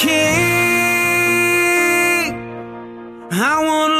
king. I want.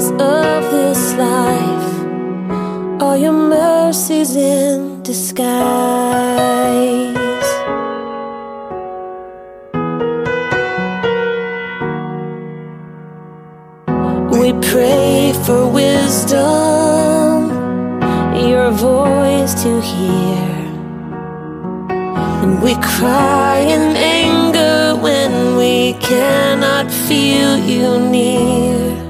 trials of this life are your mercies in disguise. We pray for wisdom, your voice to hear. And we cry in anger when we cannot feel you near.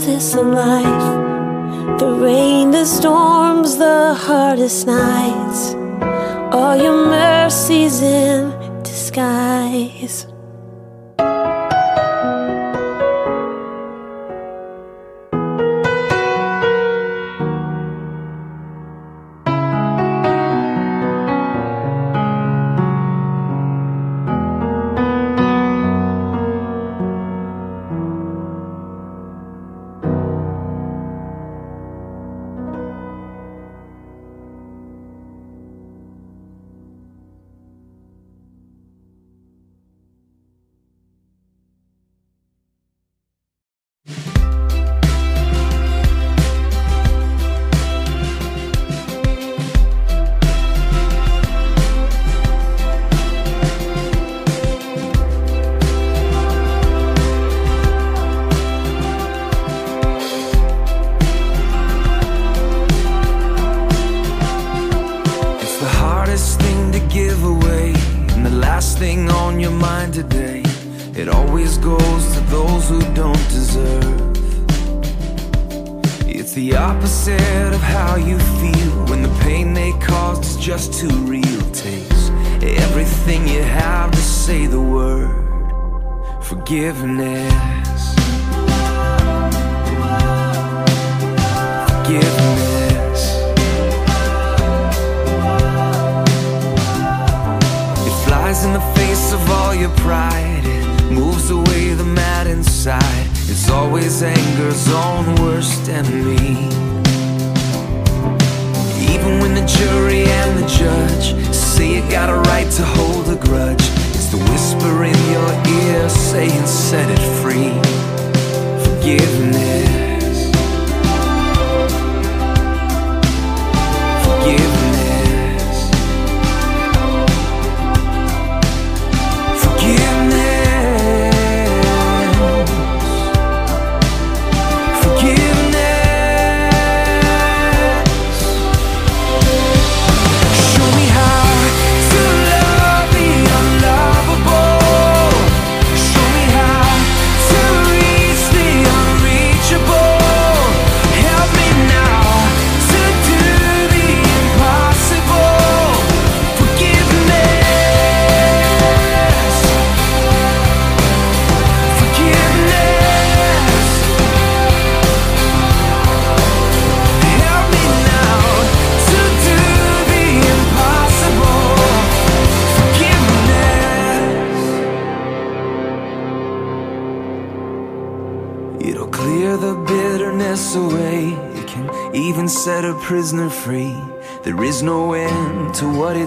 this in life. The rain, the storms, the hardest nights. All your mercies in disguise.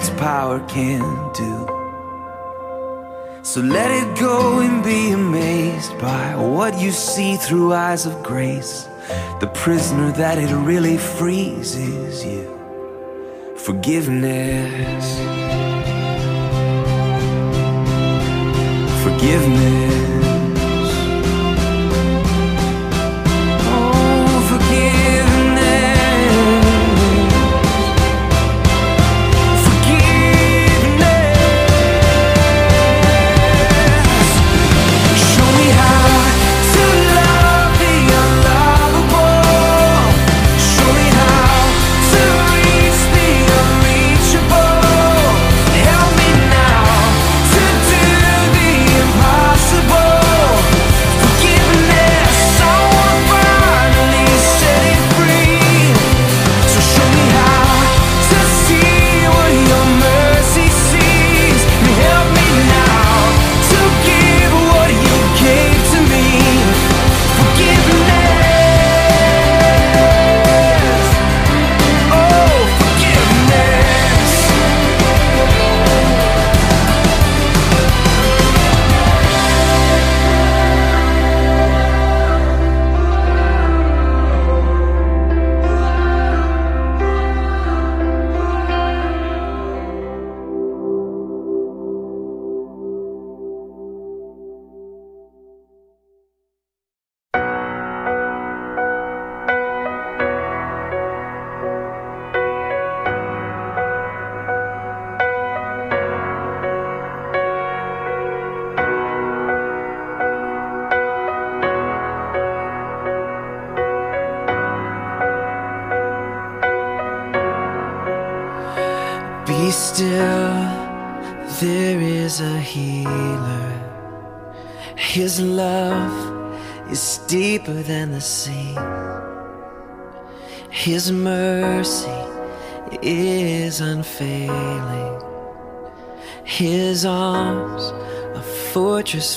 its power can do. So let it go and be amazed by what you see through eyes of grace. The prisoner that it really frees is you. Forgiveness. Forgiveness.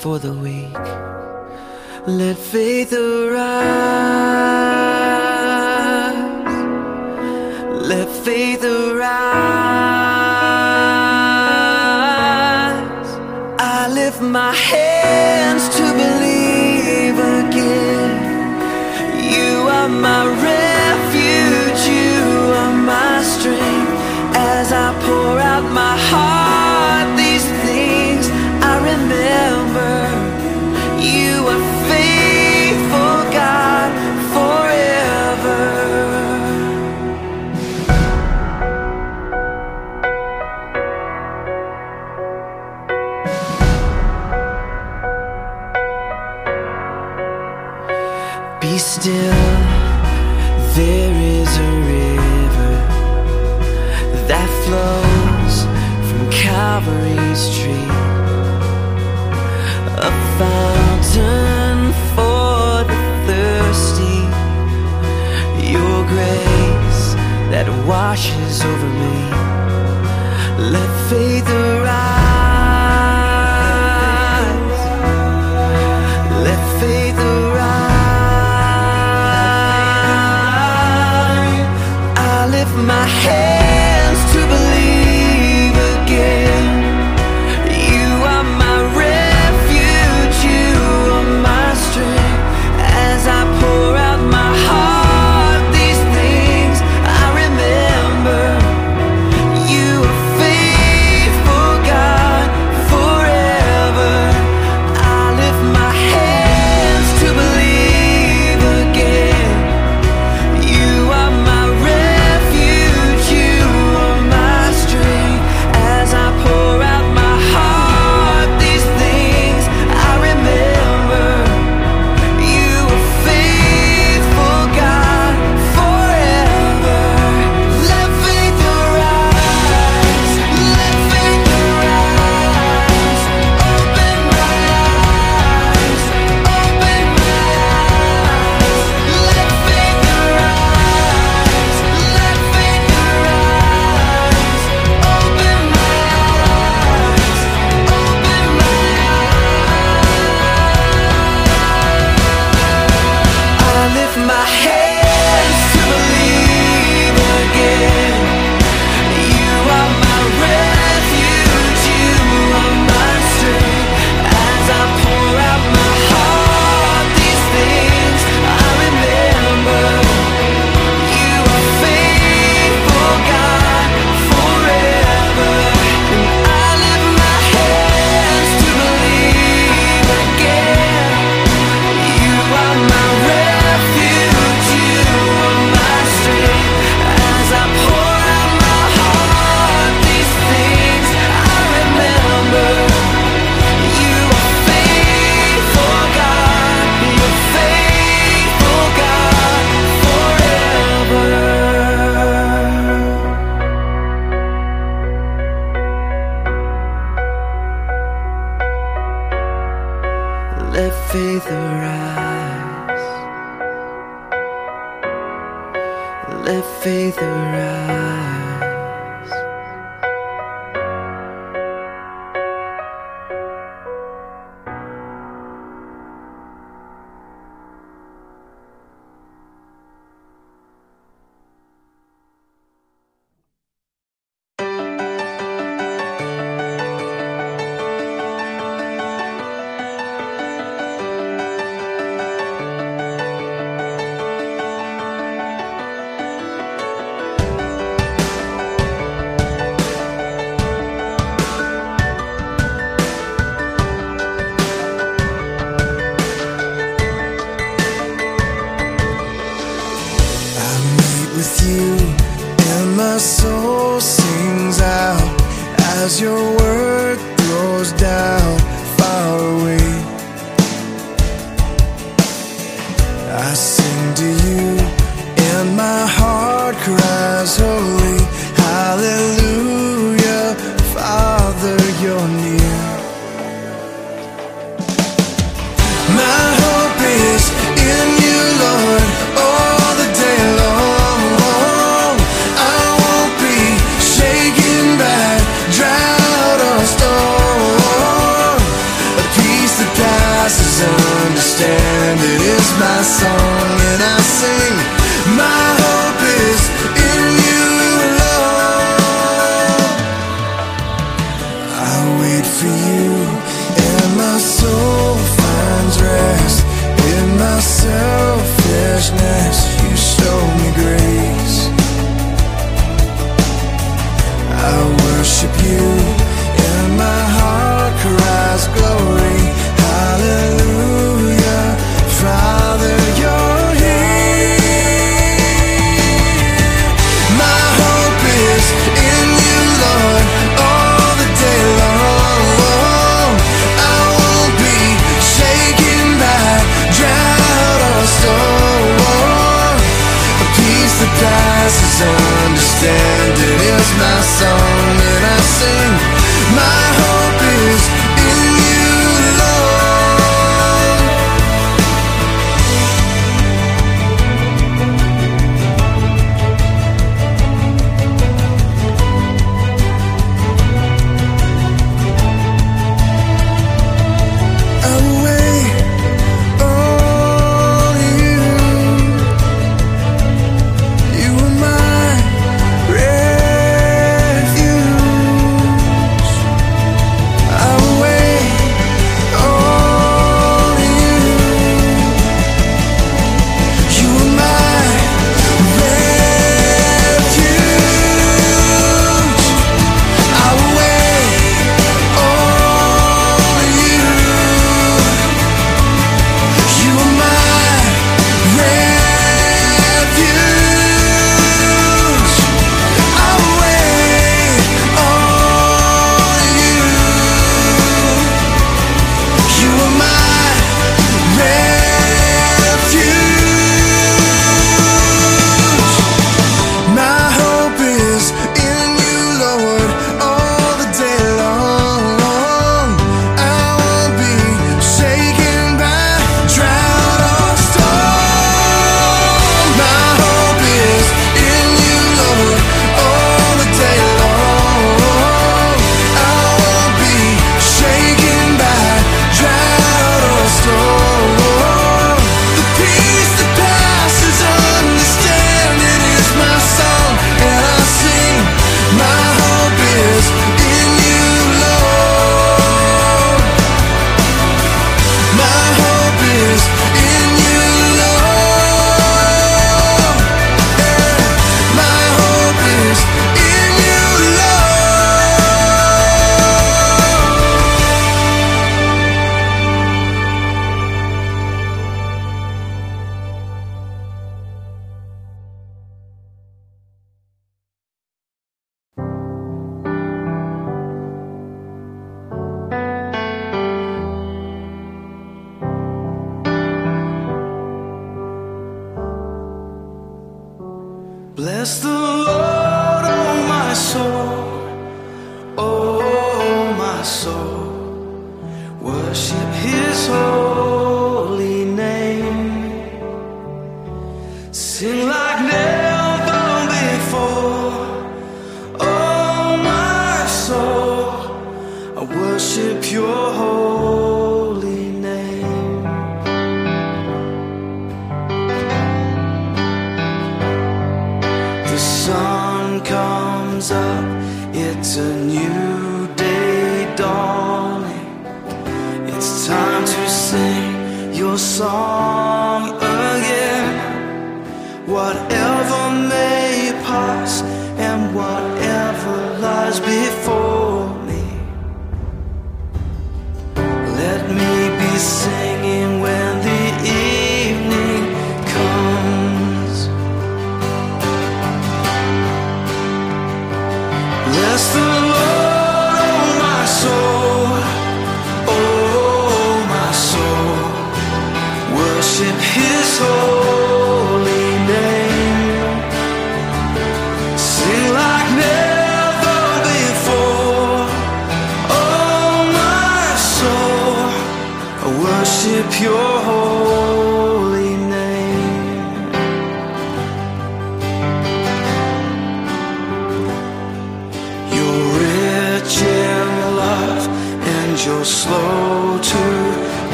for the weak. Let faith arise. Let faith arise. I lift my hands to believe again. You are my refuge, you are my strength as I pour out my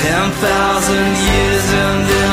Ten thousand years and then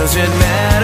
does it matter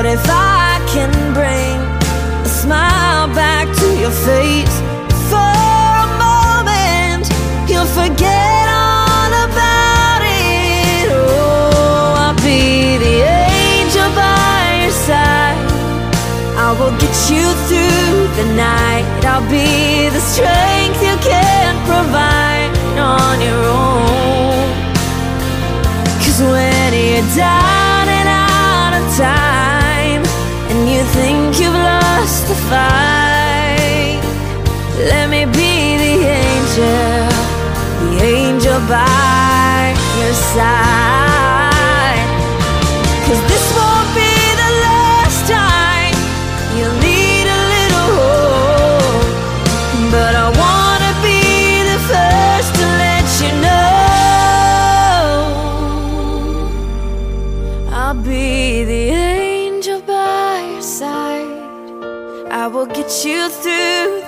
But if I can bring a smile back to your face for a moment, you'll forget all about it. Oh, I'll be the angel by your side. I will get you through the night. I'll be the strength you can't provide on your own. Cause when you die, find. Let me be the angel, the angel by your side.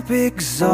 up exhausting.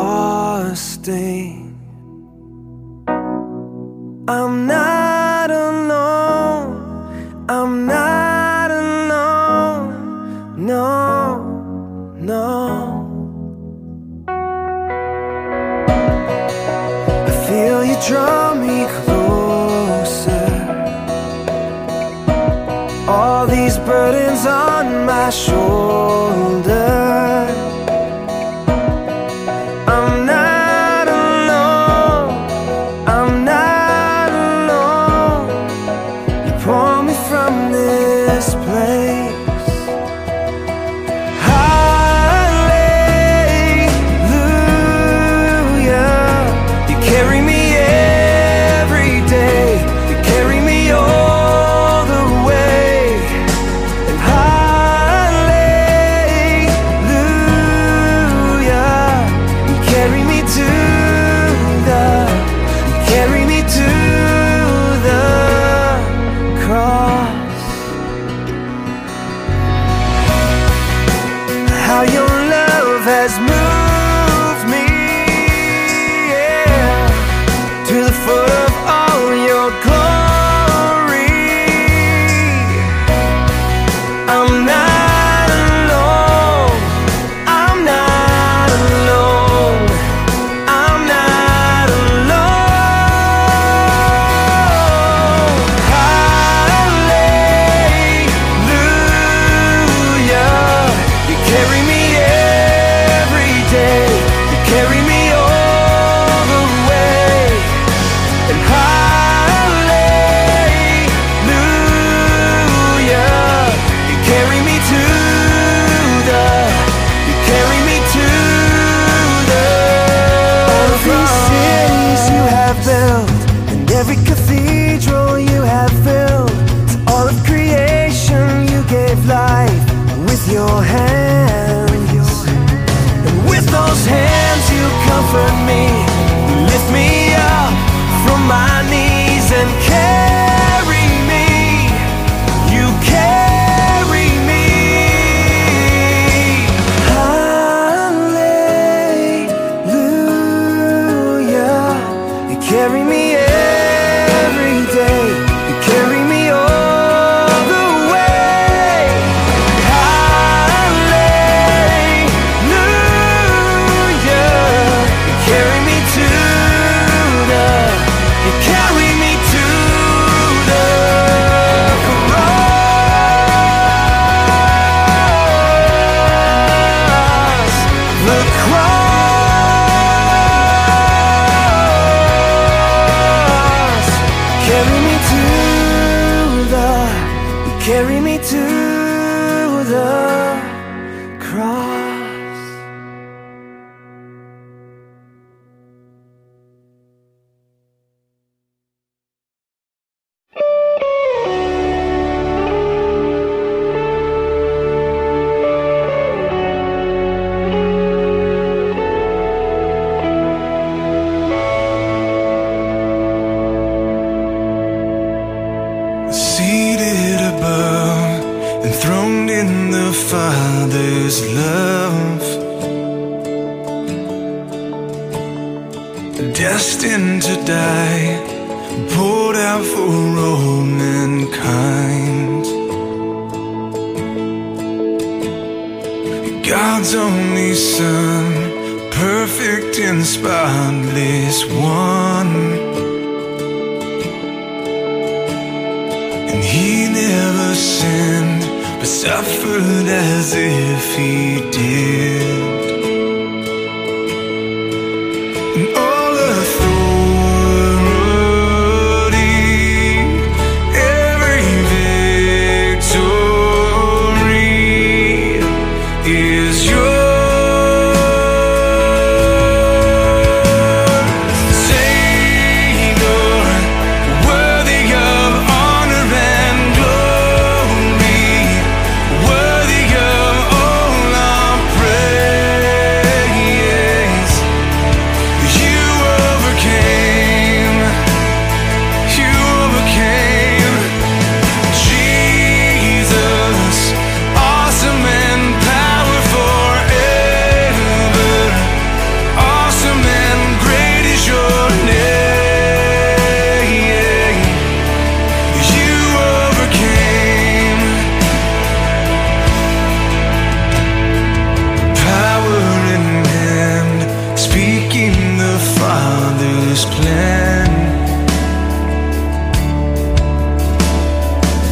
Father's plan.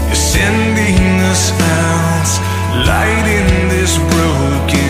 You're sending us out, light in this broken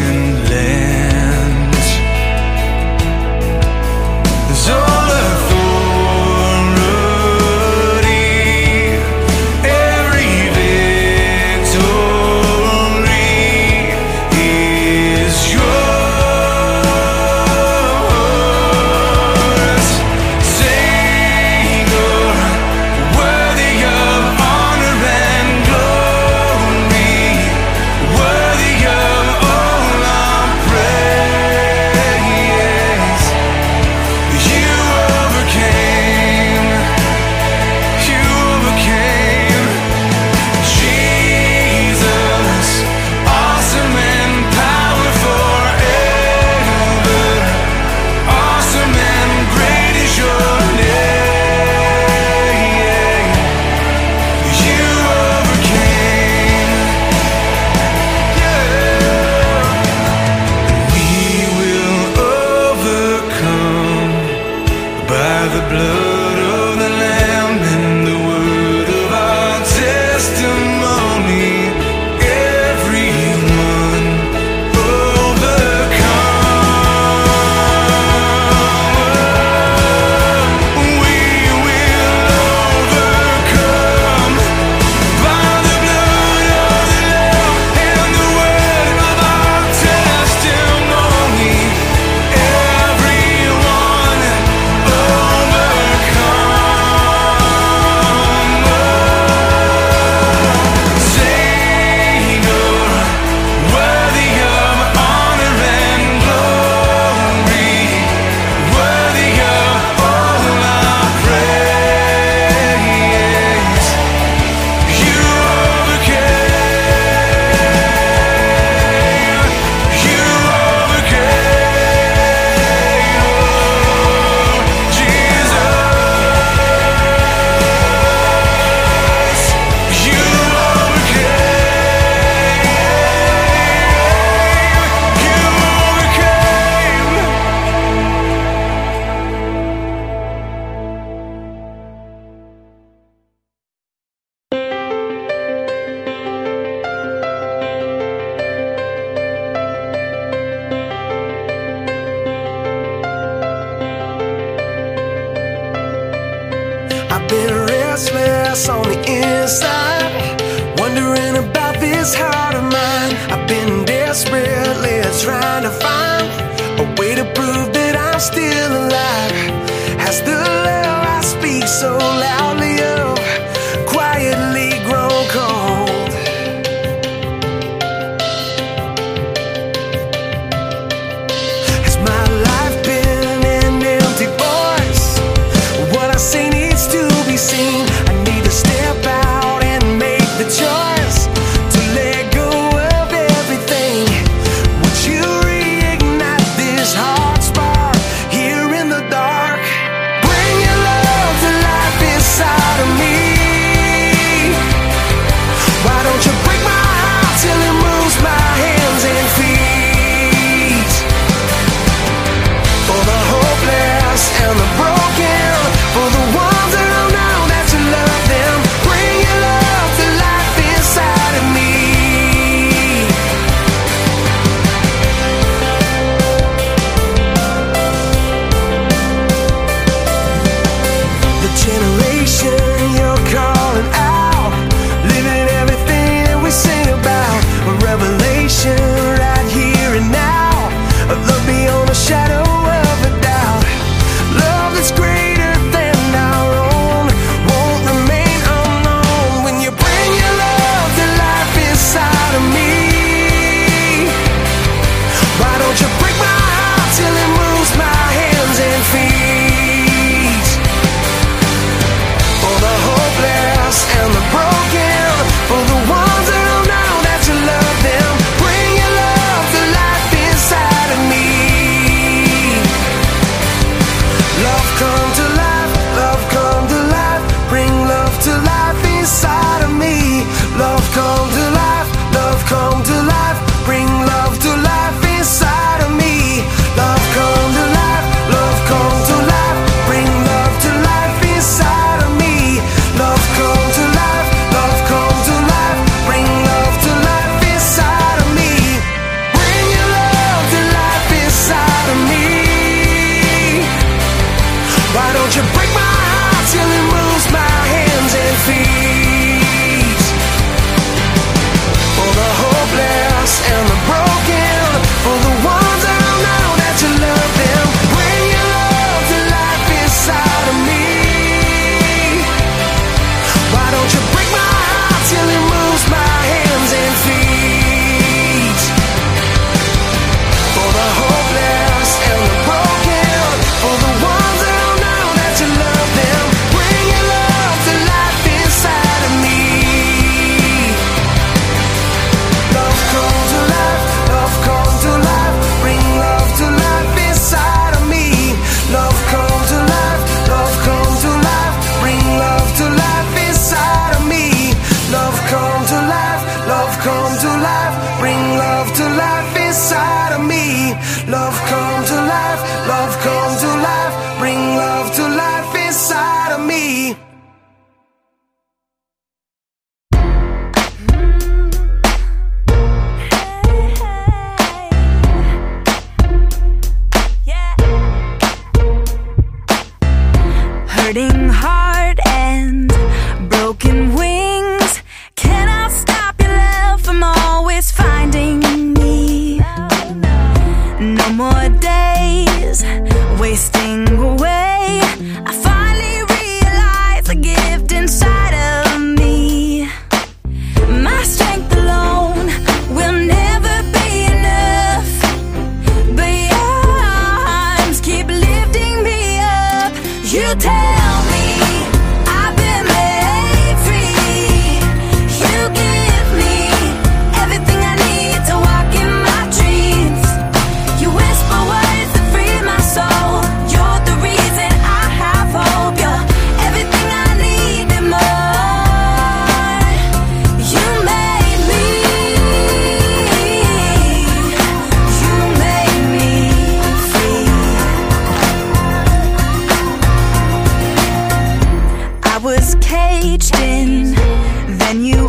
Then you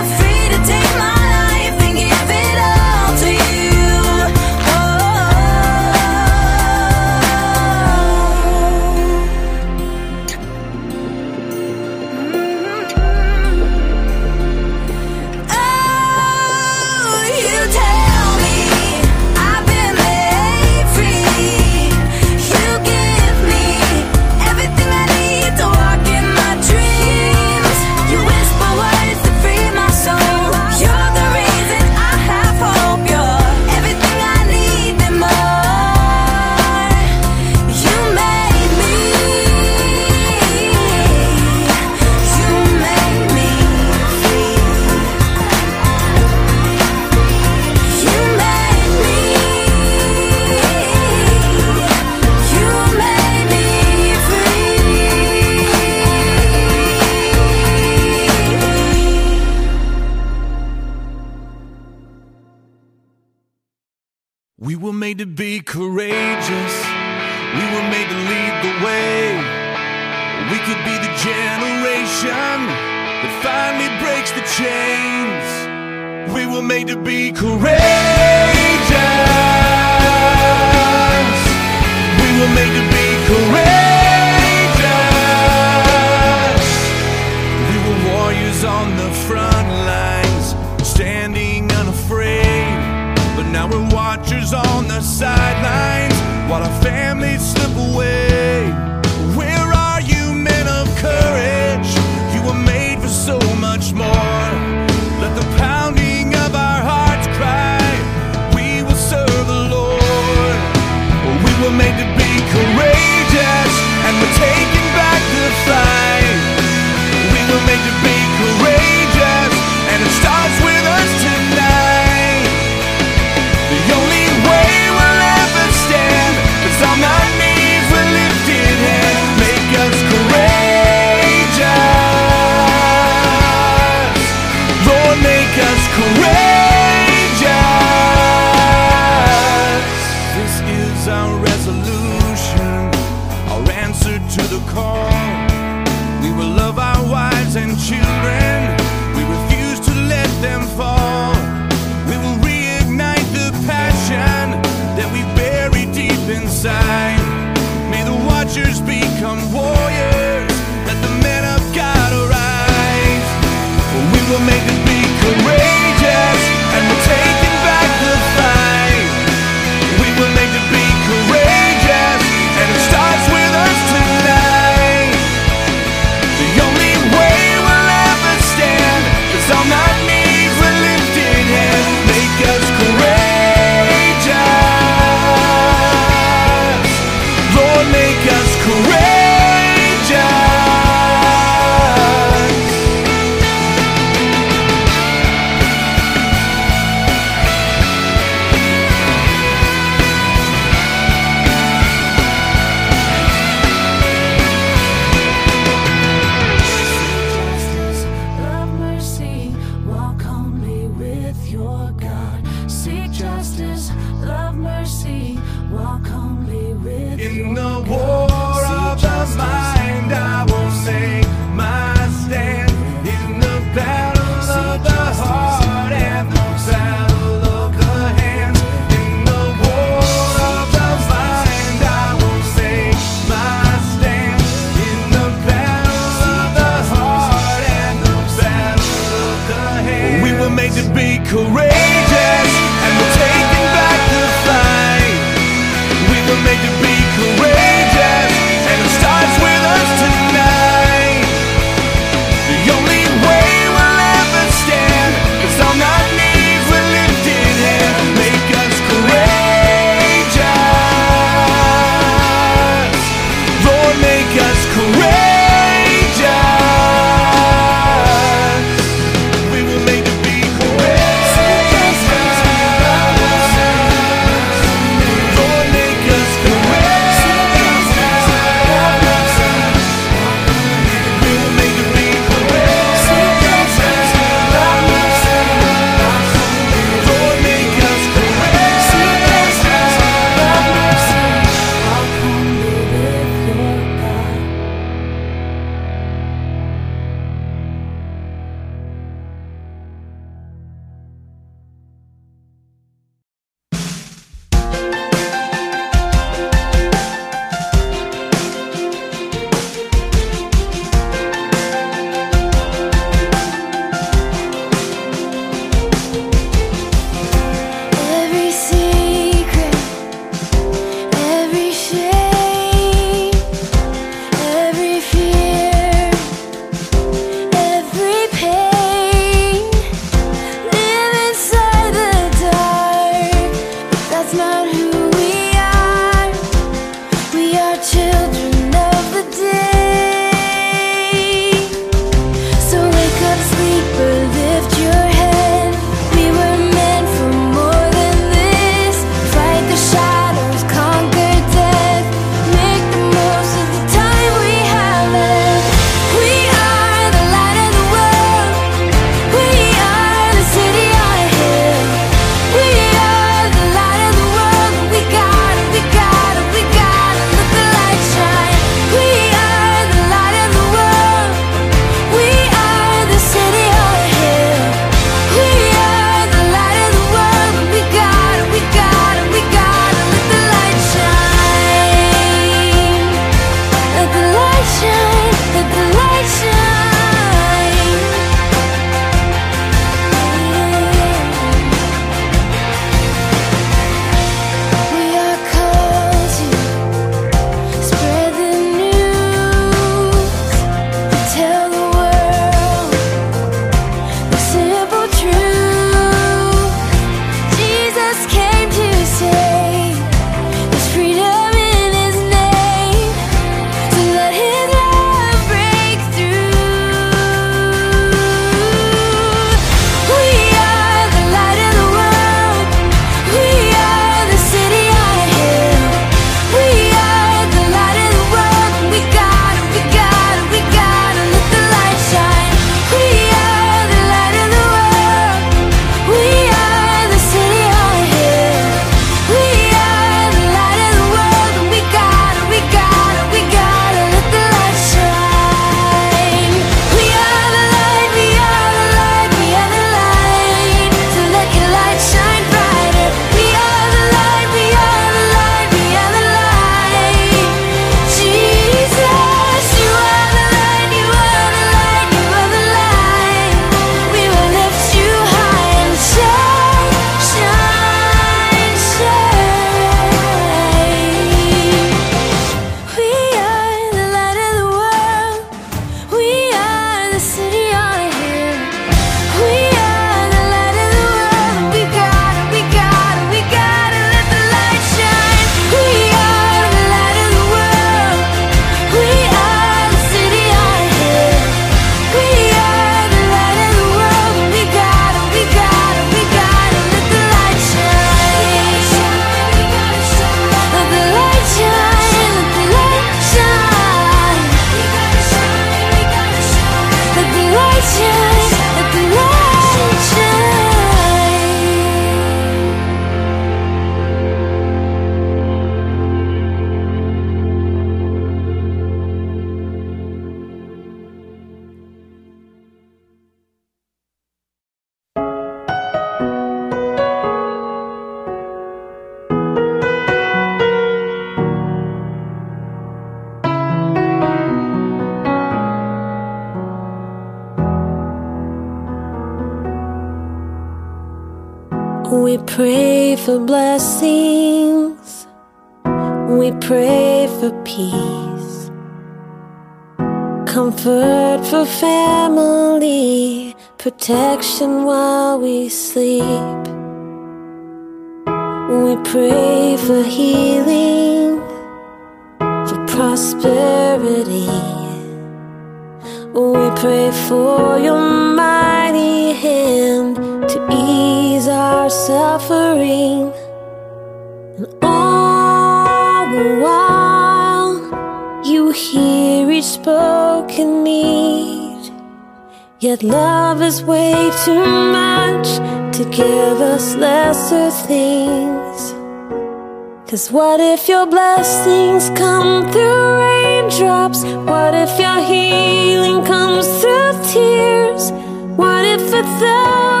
Cause what if your blessings come through raindrops? What if your healing comes through tears? What if a thousand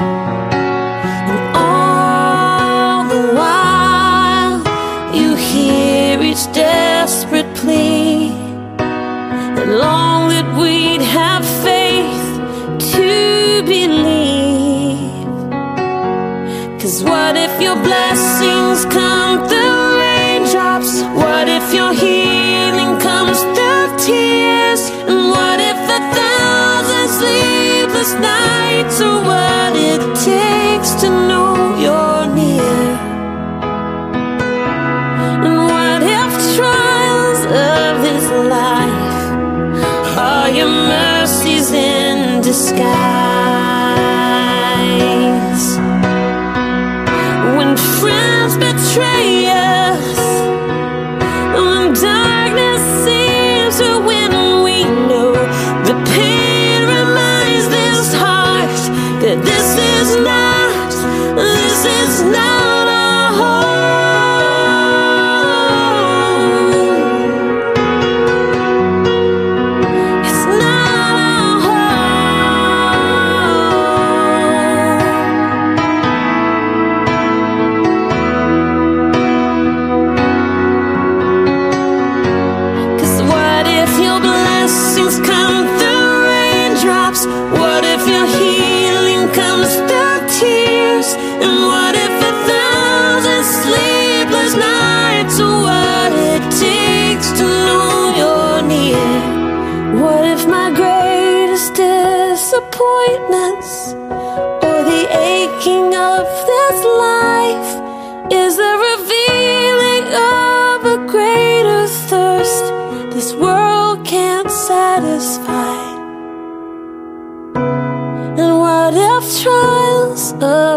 And all the while, you hear each desperate plea. And long that we'd have faith to believe. Cause what if your blessings come through raindrops? What if your healing comes through tears? And what if a thousand sleepless nights disguise?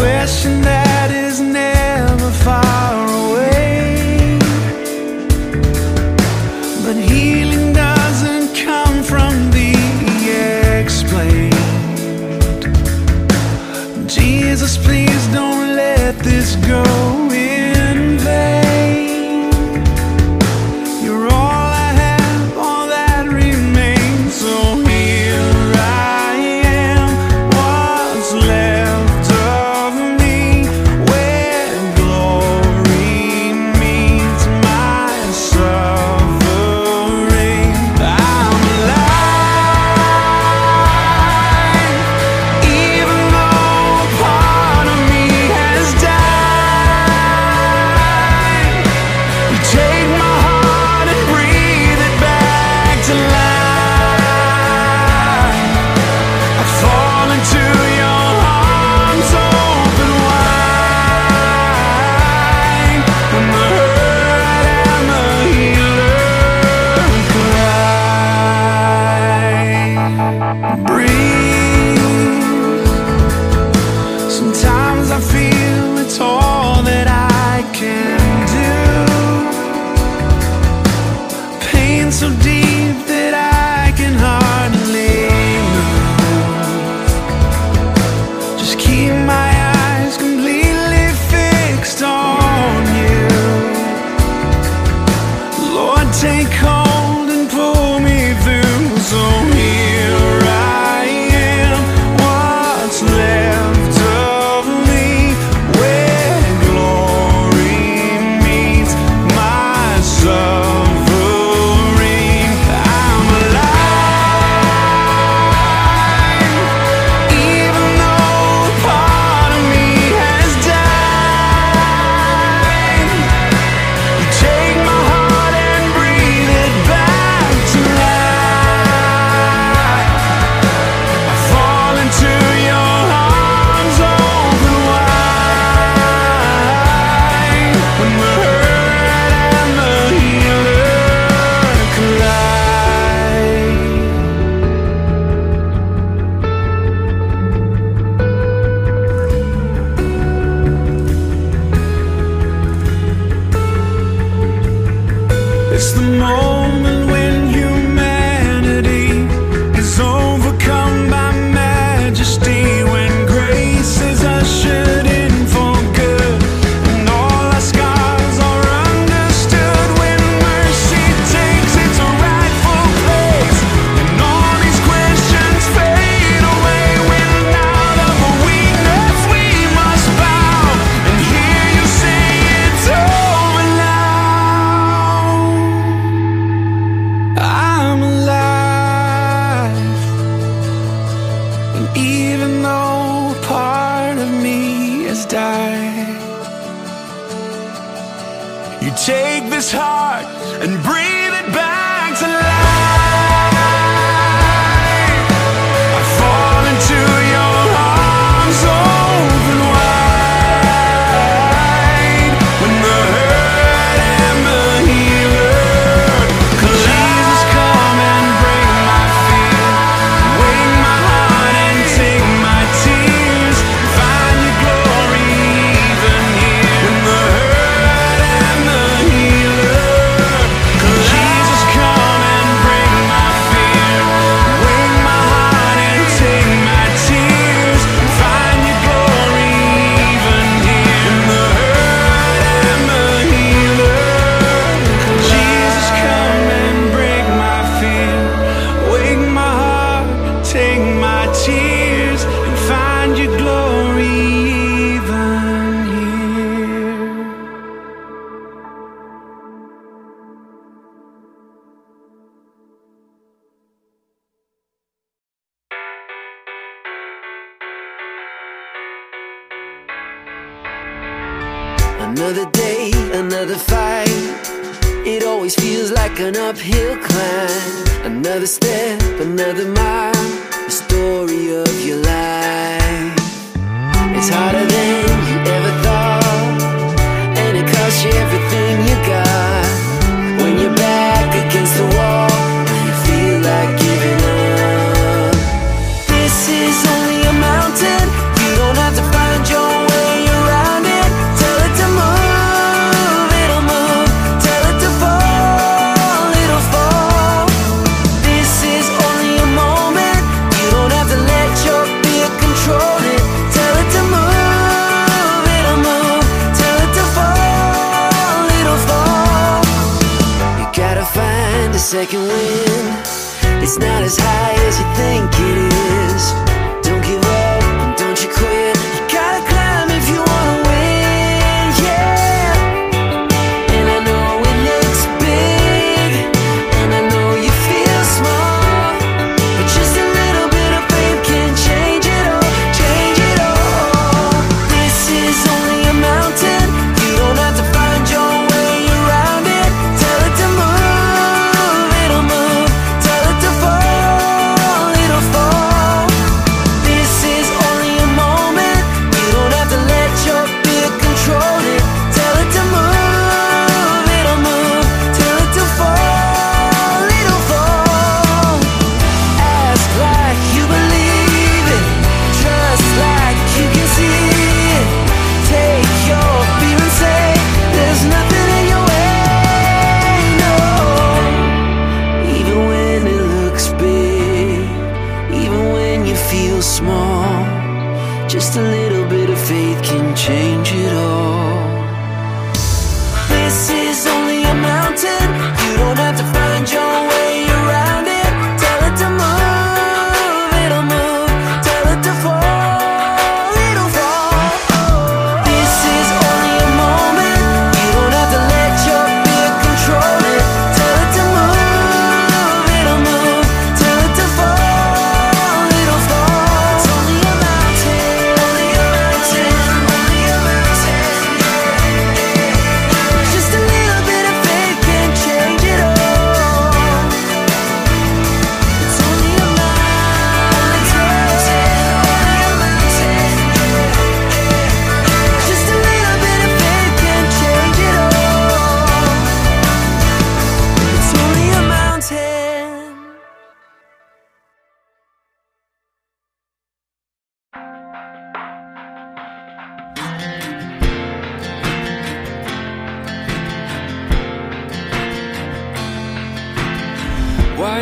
Question that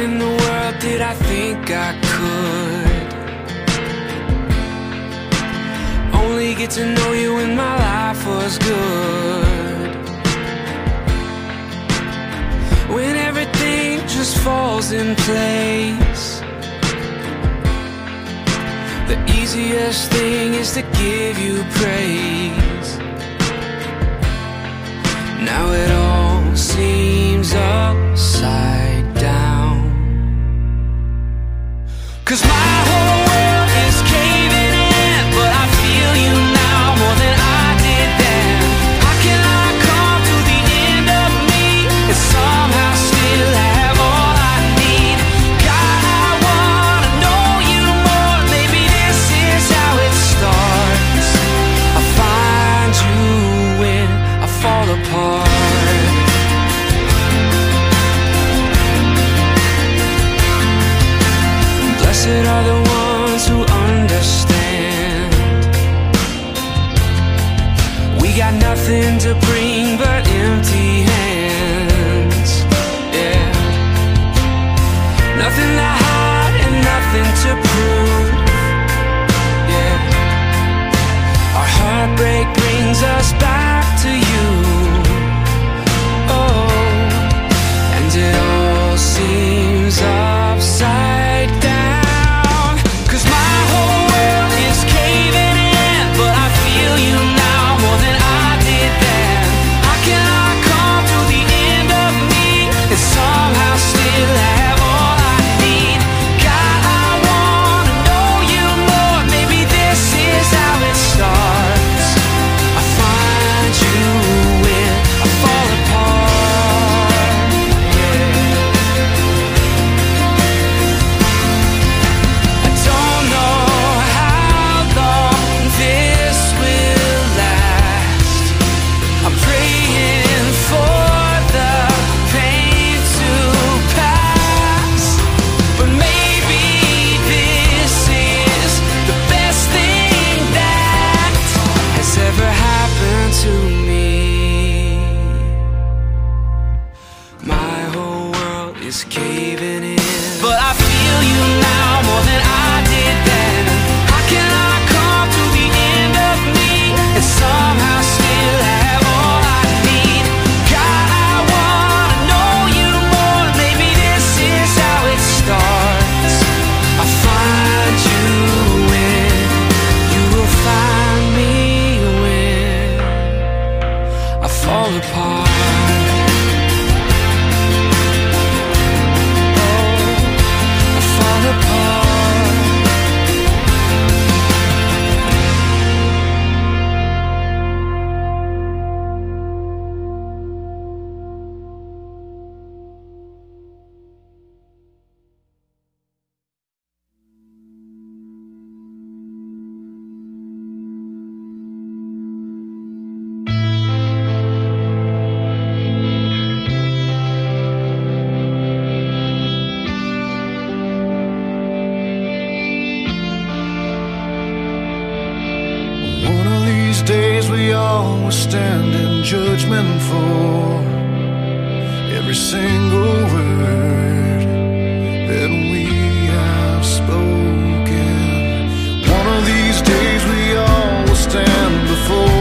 in the world did I think I could. Only get to know you when my life was good. When everything just falls in place. The easiest thing is to give you praise. Now it all seems upside these days we all will stand in judgment for every single word that we have spoken. One of these days we all will stand before.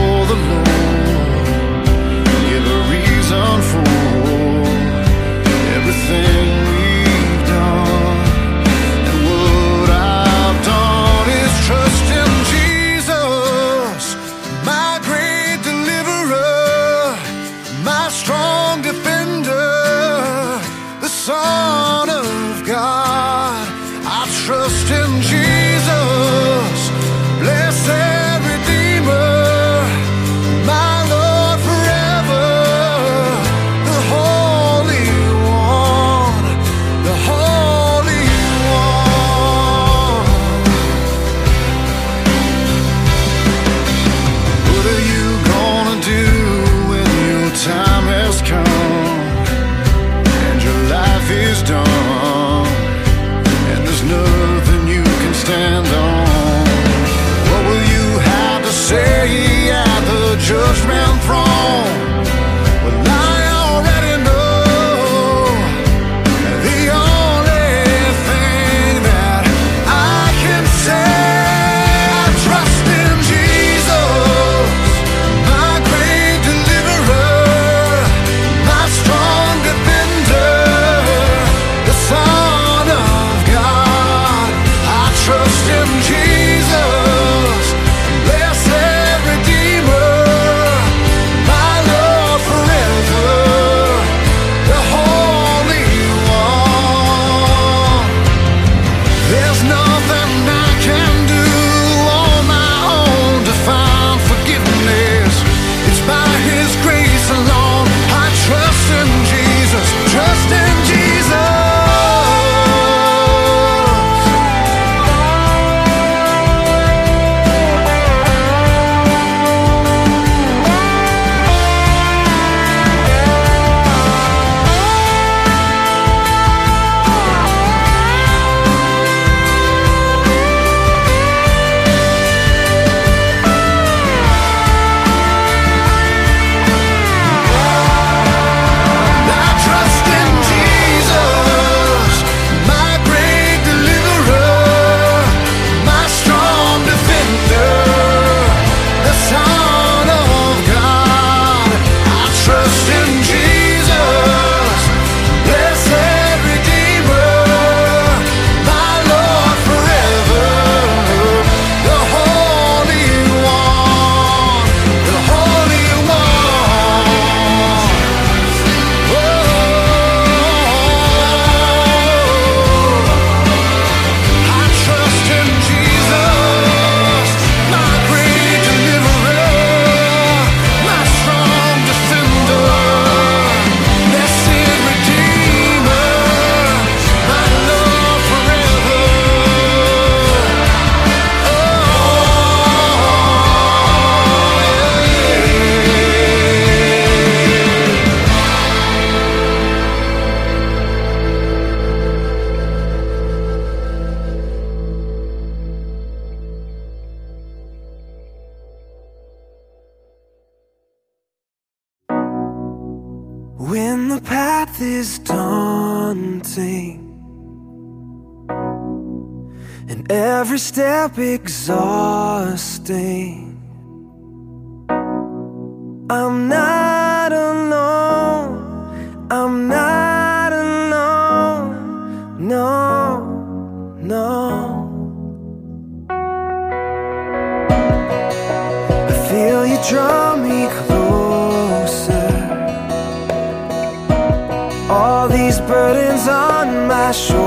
When the path is daunting And every step exhausting I'm not alone. I'm not alone. No, no. I feel you draw paso.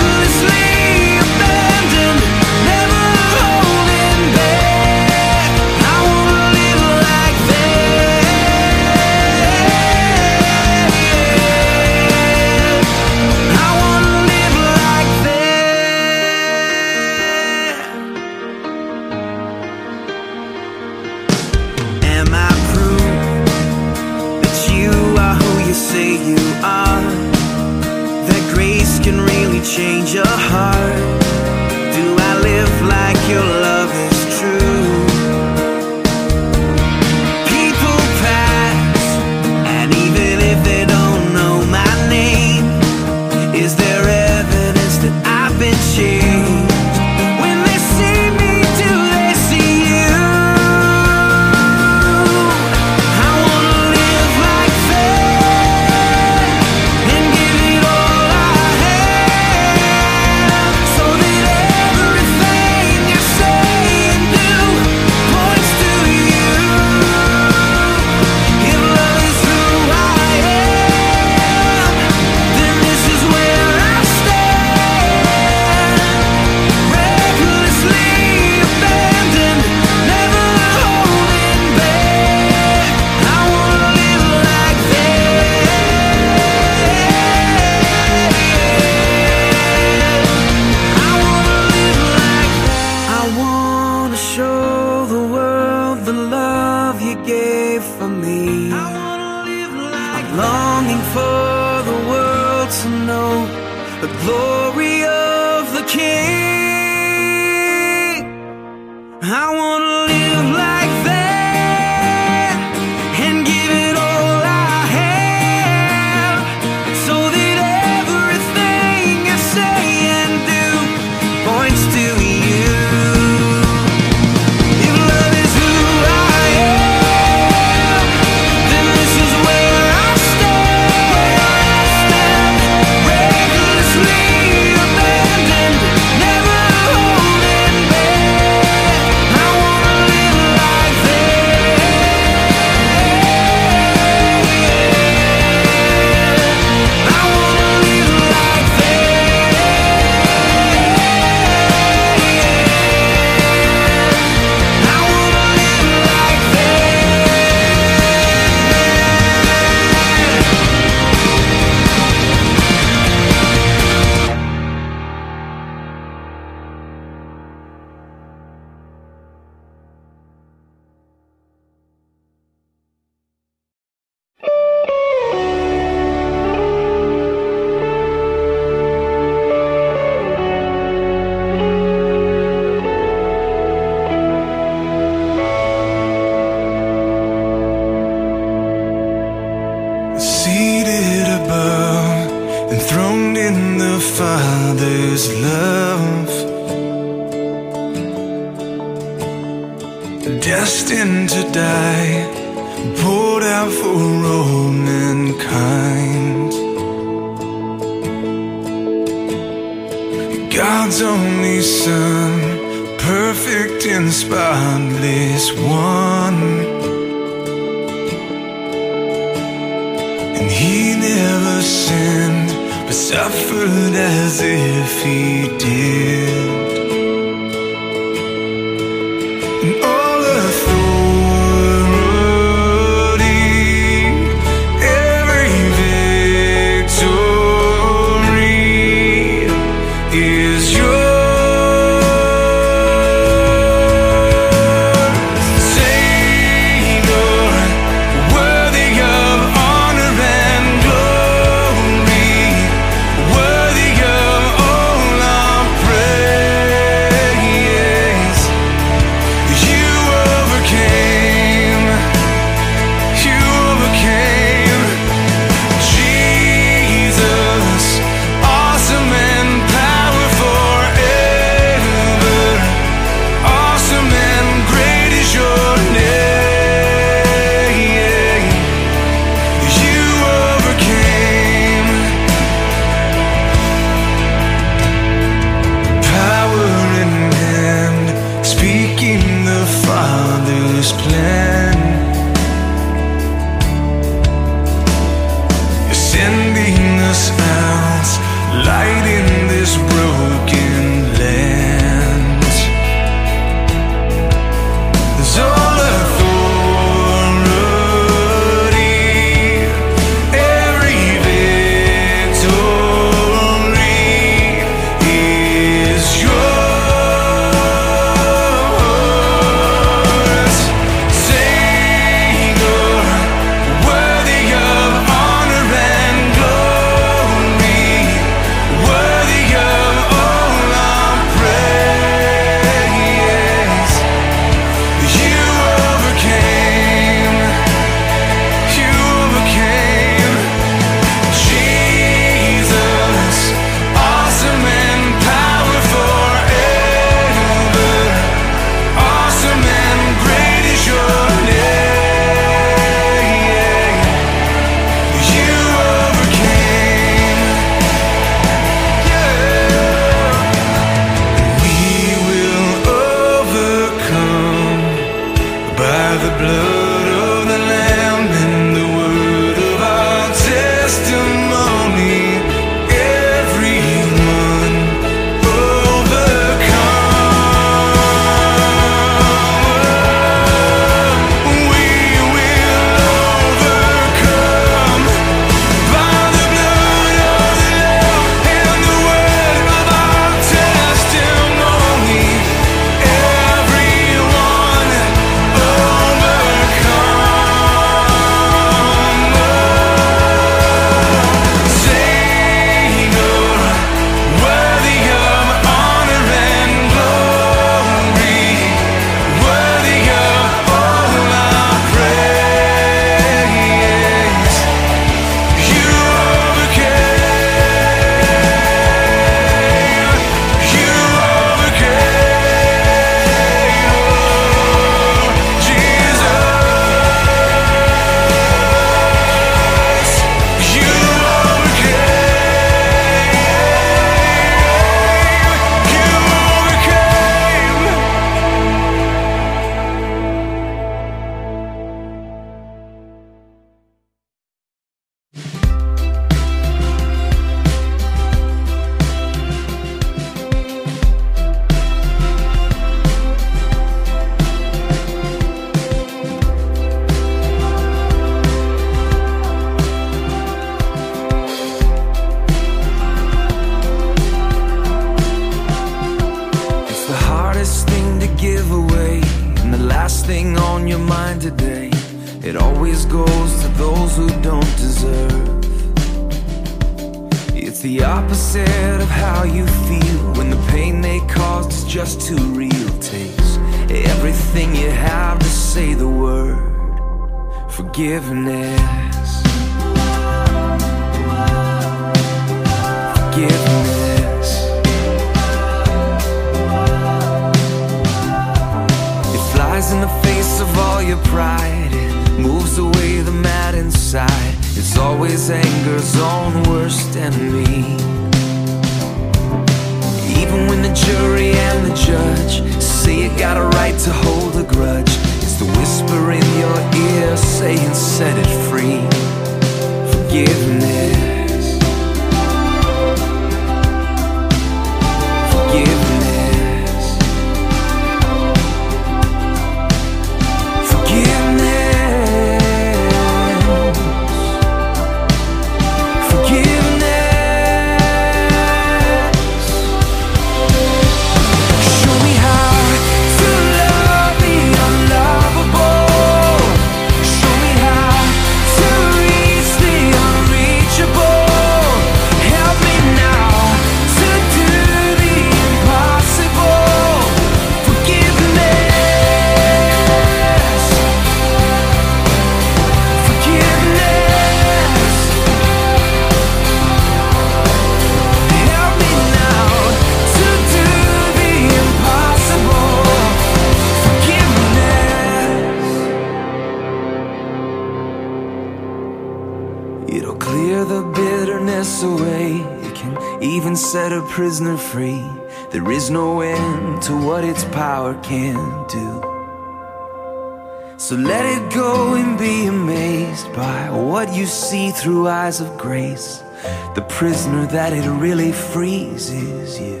prisoner that it really freezes you.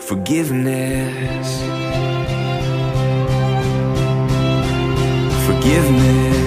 Forgiveness. Forgiveness.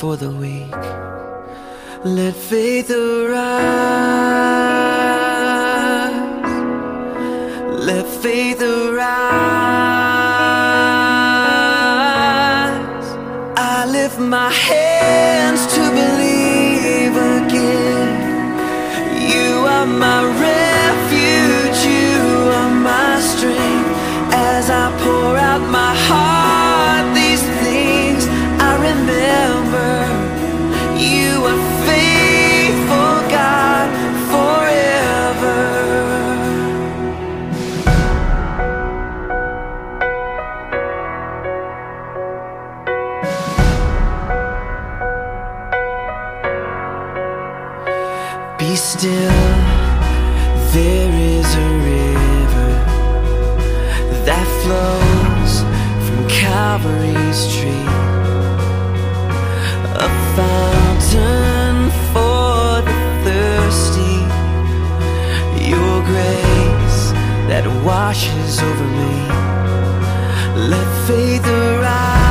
for the weak. Let faith arise. Let faith arise. I lift my hands to believe again. You are my redeemer. still there is a river that flows from Calvary's tree. A fountain for the thirsty. Your grace that washes over me. Let faith arise.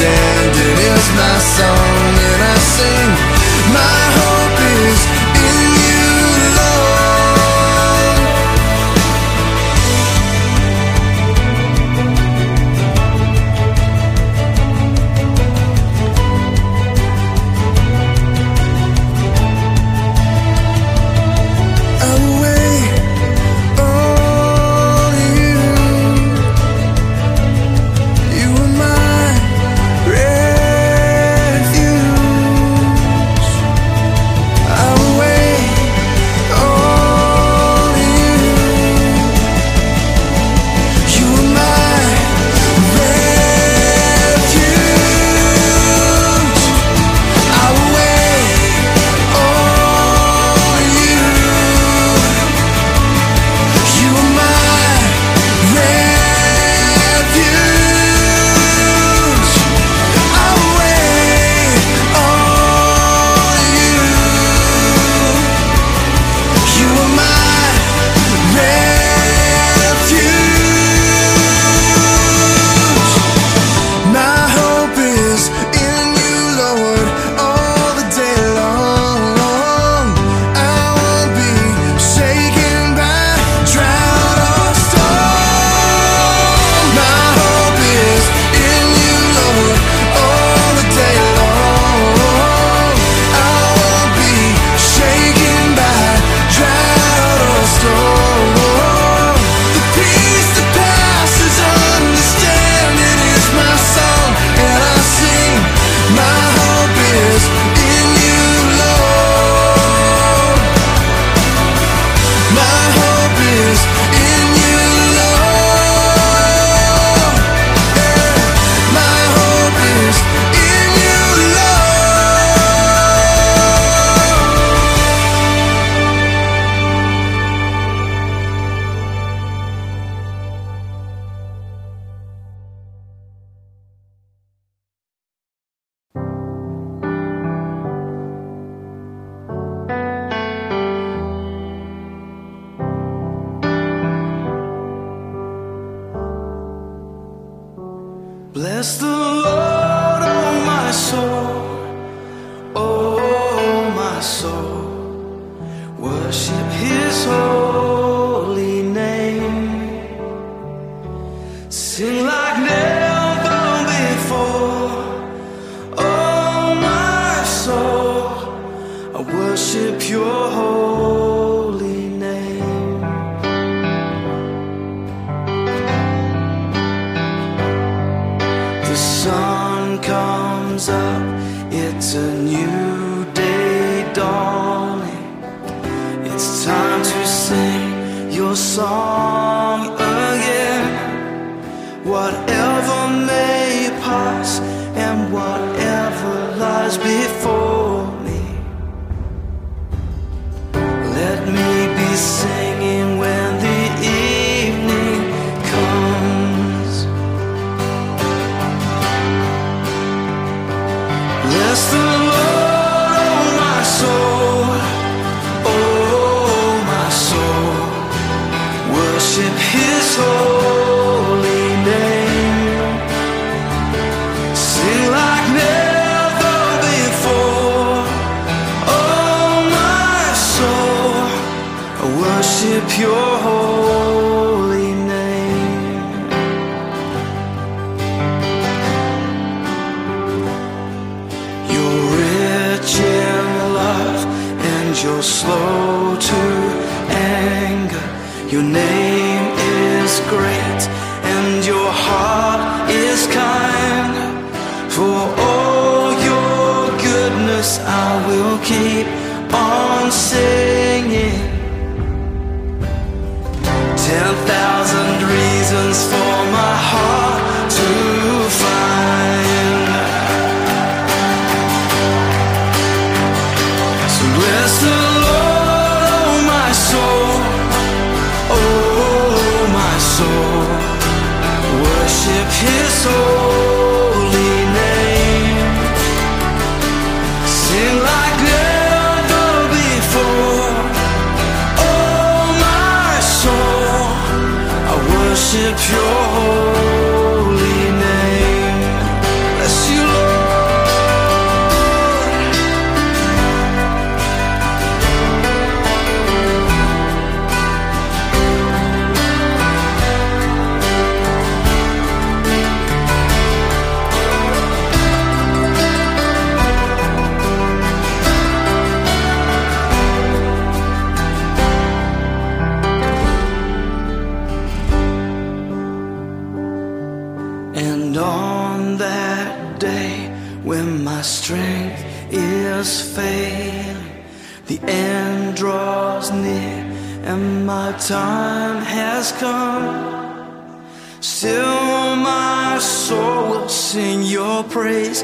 sand in his. worship his holy name. Sing like never before. Oh, my soul, I worship your holy name. You're rich in love and you're slow to anger. Your name great and your heart is kind. For all your goodness, I will keep on saying. time has come. Still, my soul will sing your praise.